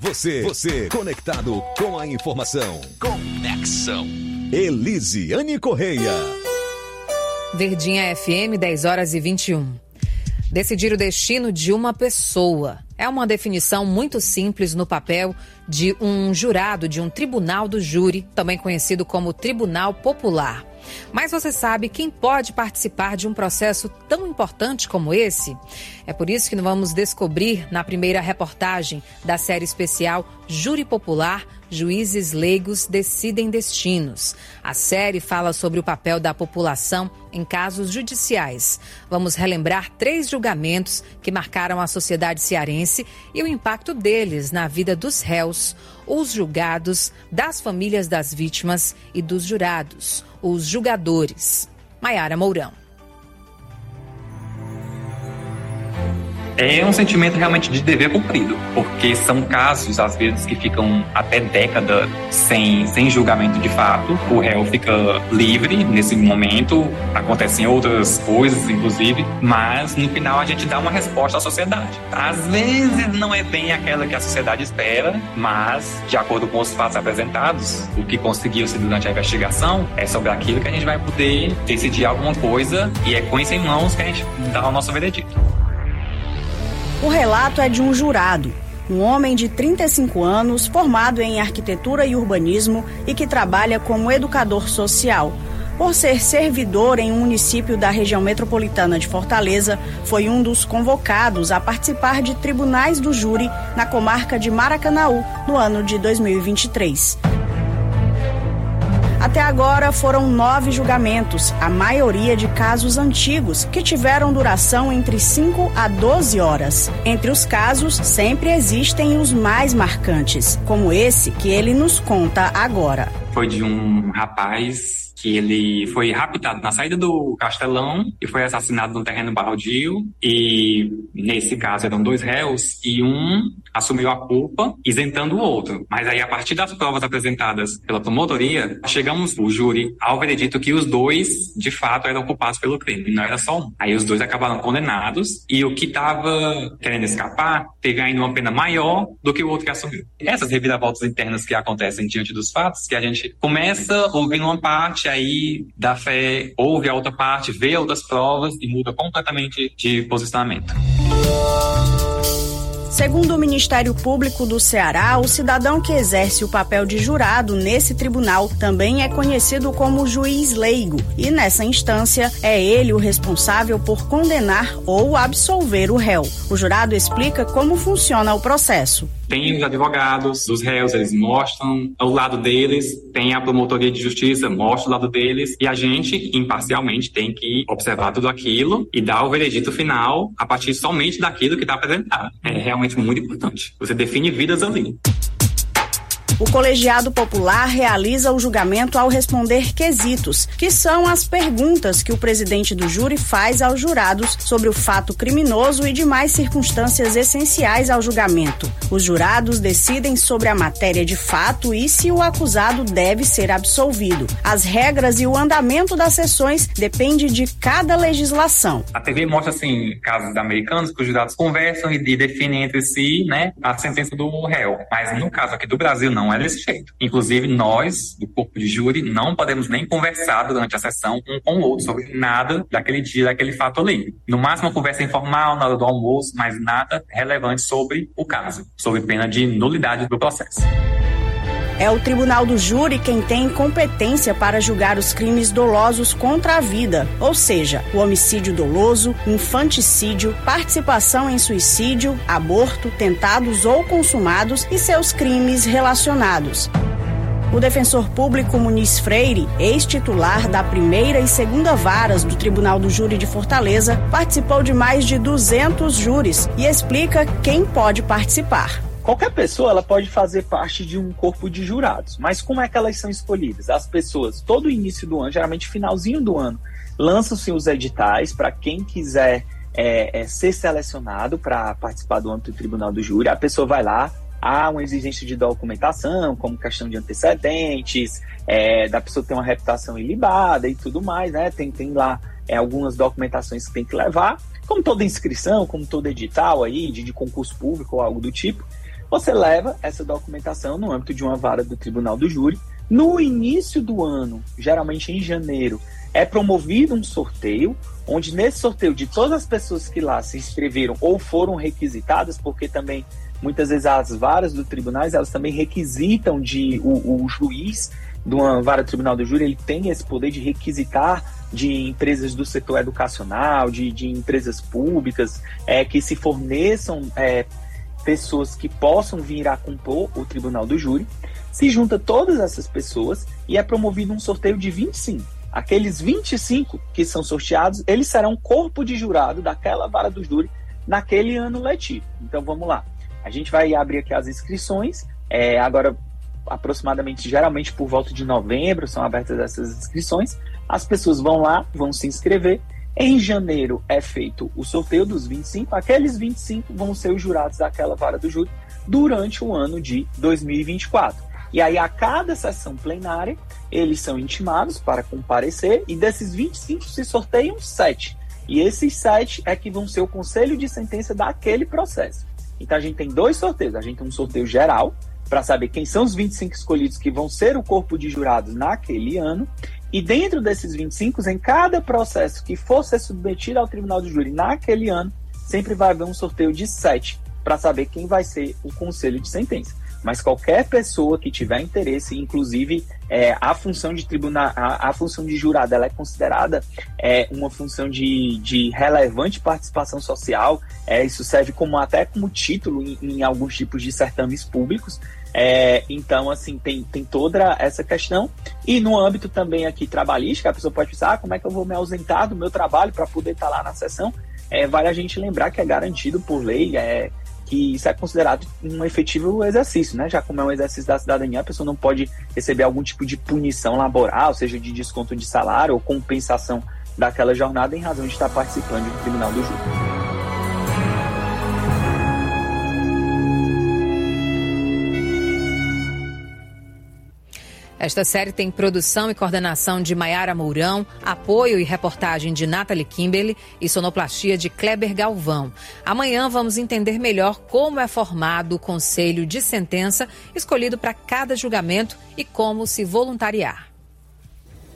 Você, você, conectado com a informação. Conexão. Elisiane Correia. Verdinha FM, 10 horas e 21. Decidir o destino de uma pessoa. É uma definição muito simples no papel de um jurado de um tribunal do júri, também conhecido como Tribunal Popular. Mas você sabe quem pode participar de um processo tão importante como esse? É por isso que nós vamos descobrir na primeira reportagem da série especial Júri Popular Juízes Leigos Decidem Destinos. A série fala sobre o papel da população em casos judiciais. Vamos relembrar três julgamentos que marcaram a sociedade cearense e o impacto deles na vida dos réus, os julgados, das famílias das vítimas e dos jurados, os julgadores. Maiara Mourão. É um sentimento realmente de dever cumprido, porque são casos, às vezes, que ficam até década sem, sem julgamento de fato. O réu fica livre nesse momento, acontecem outras coisas, inclusive, mas no final a gente dá uma resposta à sociedade. Às vezes não é bem aquela que a sociedade espera, mas, de acordo com os fatos apresentados, o que conseguiu-se durante a investigação é sobre aquilo que a gente vai poder decidir alguma coisa e é com isso em mãos que a gente dá o nosso veredito. O relato é de um jurado, um homem de 35 anos, formado em arquitetura e urbanismo e que trabalha como educador social. Por ser servidor em um município da região metropolitana de Fortaleza, foi um dos convocados a participar de tribunais do júri na comarca de Maracanaú no ano de 2023. Até agora foram nove julgamentos, a maioria de casos antigos, que tiveram duração entre 5 a 12 horas. Entre os casos, sempre existem os mais marcantes, como esse que ele nos conta agora. Foi de um rapaz que ele foi raptado na saída do Castelão e foi assassinado num terreno baldio. E nesse caso eram dois réus e um assumiu a culpa, isentando o outro. Mas aí, a partir das provas apresentadas pela promotoria, chegamos, o júri, ao veredito que os dois, de fato, eram culpados pelo crime, não era só um. Aí os dois acabaram condenados e o que estava querendo escapar teve ainda uma pena maior do que o outro que assumiu. Essas reviravoltas internas que acontecem diante dos fatos, que a gente começa ouvindo uma parte, aí dá fé, ouve a outra parte, vê outras provas e muda completamente de posicionamento. Segundo o Ministério Público do Ceará, o cidadão que exerce o papel de jurado nesse tribunal também é conhecido como juiz leigo, e nessa instância é ele o responsável por condenar ou absolver o réu. O jurado explica como funciona o processo. Tem os advogados dos réus, eles mostram o lado deles, tem a promotoria de justiça, mostra o lado deles, e a gente, imparcialmente, tem que observar tudo aquilo e dar o veredito final a partir somente daquilo que está apresentado. É realmente muito importante. Você define vidas ali. O colegiado popular realiza o julgamento ao responder quesitos, que são as perguntas que o presidente do júri faz aos jurados sobre o fato criminoso e demais circunstâncias essenciais ao julgamento. Os jurados decidem sobre a matéria de fato e se o acusado deve ser absolvido. As regras e o andamento das sessões depende de cada legislação. A TV mostra assim casos americanos que os jurados conversam e definem entre si, né, a sentença do réu. Mas no caso aqui do Brasil não não é desse jeito. Inclusive, nós, do corpo de júri, não podemos nem conversar durante a sessão um com o outro sobre nada daquele dia, daquele fato ali. No máximo, uma conversa informal na hora do almoço, mas nada relevante sobre o caso, sob pena de nulidade do processo. É o Tribunal do Júri quem tem competência para julgar os crimes dolosos contra a vida, ou seja, o homicídio doloso, infanticídio, participação em suicídio, aborto, tentados ou consumados e seus crimes relacionados. O defensor público Muniz Freire, ex-titular da primeira e segunda varas do Tribunal do Júri de Fortaleza, participou de mais de 200 júris e explica quem pode participar. Qualquer pessoa ela pode fazer parte de um corpo de jurados, mas como é que elas são escolhidas? As pessoas, todo início do ano, geralmente finalzinho do ano, lançam-se os editais para quem quiser é, é, ser selecionado para participar do âmbito do tribunal do júri. A pessoa vai lá, há uma exigência de documentação, como questão de antecedentes, é, da pessoa ter uma reputação ilibada e tudo mais, né? Tem, tem lá é, algumas documentações que tem que levar, como toda inscrição, como todo edital aí de, de concurso público ou algo do tipo. Você leva essa documentação no âmbito de uma vara do Tribunal do Júri. No início do ano, geralmente em janeiro, é promovido um sorteio, onde nesse sorteio de todas as pessoas que lá se inscreveram ou foram requisitadas, porque também muitas vezes as varas do tribunais elas também requisitam de o, o juiz de uma vara tribunal do júri ele tem esse poder de requisitar de empresas do setor educacional, de, de empresas públicas, é, que se forneçam é, pessoas que possam vir a compor o tribunal do júri, se junta todas essas pessoas e é promovido um sorteio de 25. Aqueles 25 que são sorteados, eles serão corpo de jurado daquela vara do júri naquele ano letivo. Então vamos lá. A gente vai abrir aqui as inscrições. É, agora, aproximadamente, geralmente por volta de novembro, são abertas essas inscrições. As pessoas vão lá, vão se inscrever em janeiro é feito o sorteio dos 25, aqueles 25 vão ser os jurados daquela vara do júri durante o ano de 2024. E aí, a cada sessão plenária, eles são intimados para comparecer, e desses 25 se sorteiam 7. E esses 7 é que vão ser o conselho de sentença daquele processo. Então, a gente tem dois sorteios: a gente tem um sorteio geral, para saber quem são os 25 escolhidos que vão ser o corpo de jurados naquele ano, e dentro desses 25, em cada processo que for ser submetido ao tribunal de júri naquele ano, sempre vai haver um sorteio de sete para saber quem vai ser o conselho de sentença. Mas qualquer pessoa que tiver interesse, inclusive é, a função de tribunal, a, a, função de jurado, ela é considerada é, uma função de, de relevante participação social. É, isso serve como até como título em, em alguns tipos de certames públicos. É, então, assim, tem, tem toda essa questão. E no âmbito também aqui trabalhístico, a pessoa pode pensar, ah, como é que eu vou me ausentar do meu trabalho para poder estar tá lá na sessão? É, vale a gente lembrar que é garantido por lei, é, que isso é considerado um efetivo exercício, né? Já como é um exercício da cidadania, a pessoa não pode receber algum tipo de punição laboral, seja de desconto de salário ou compensação daquela jornada em razão de estar participando do tribunal do júri. Esta série tem produção e coordenação de Maiara Mourão, apoio e reportagem de Nathalie Kimberly e sonoplastia de Kleber Galvão. Amanhã vamos entender melhor como é formado o conselho de sentença escolhido para cada julgamento e como se voluntariar.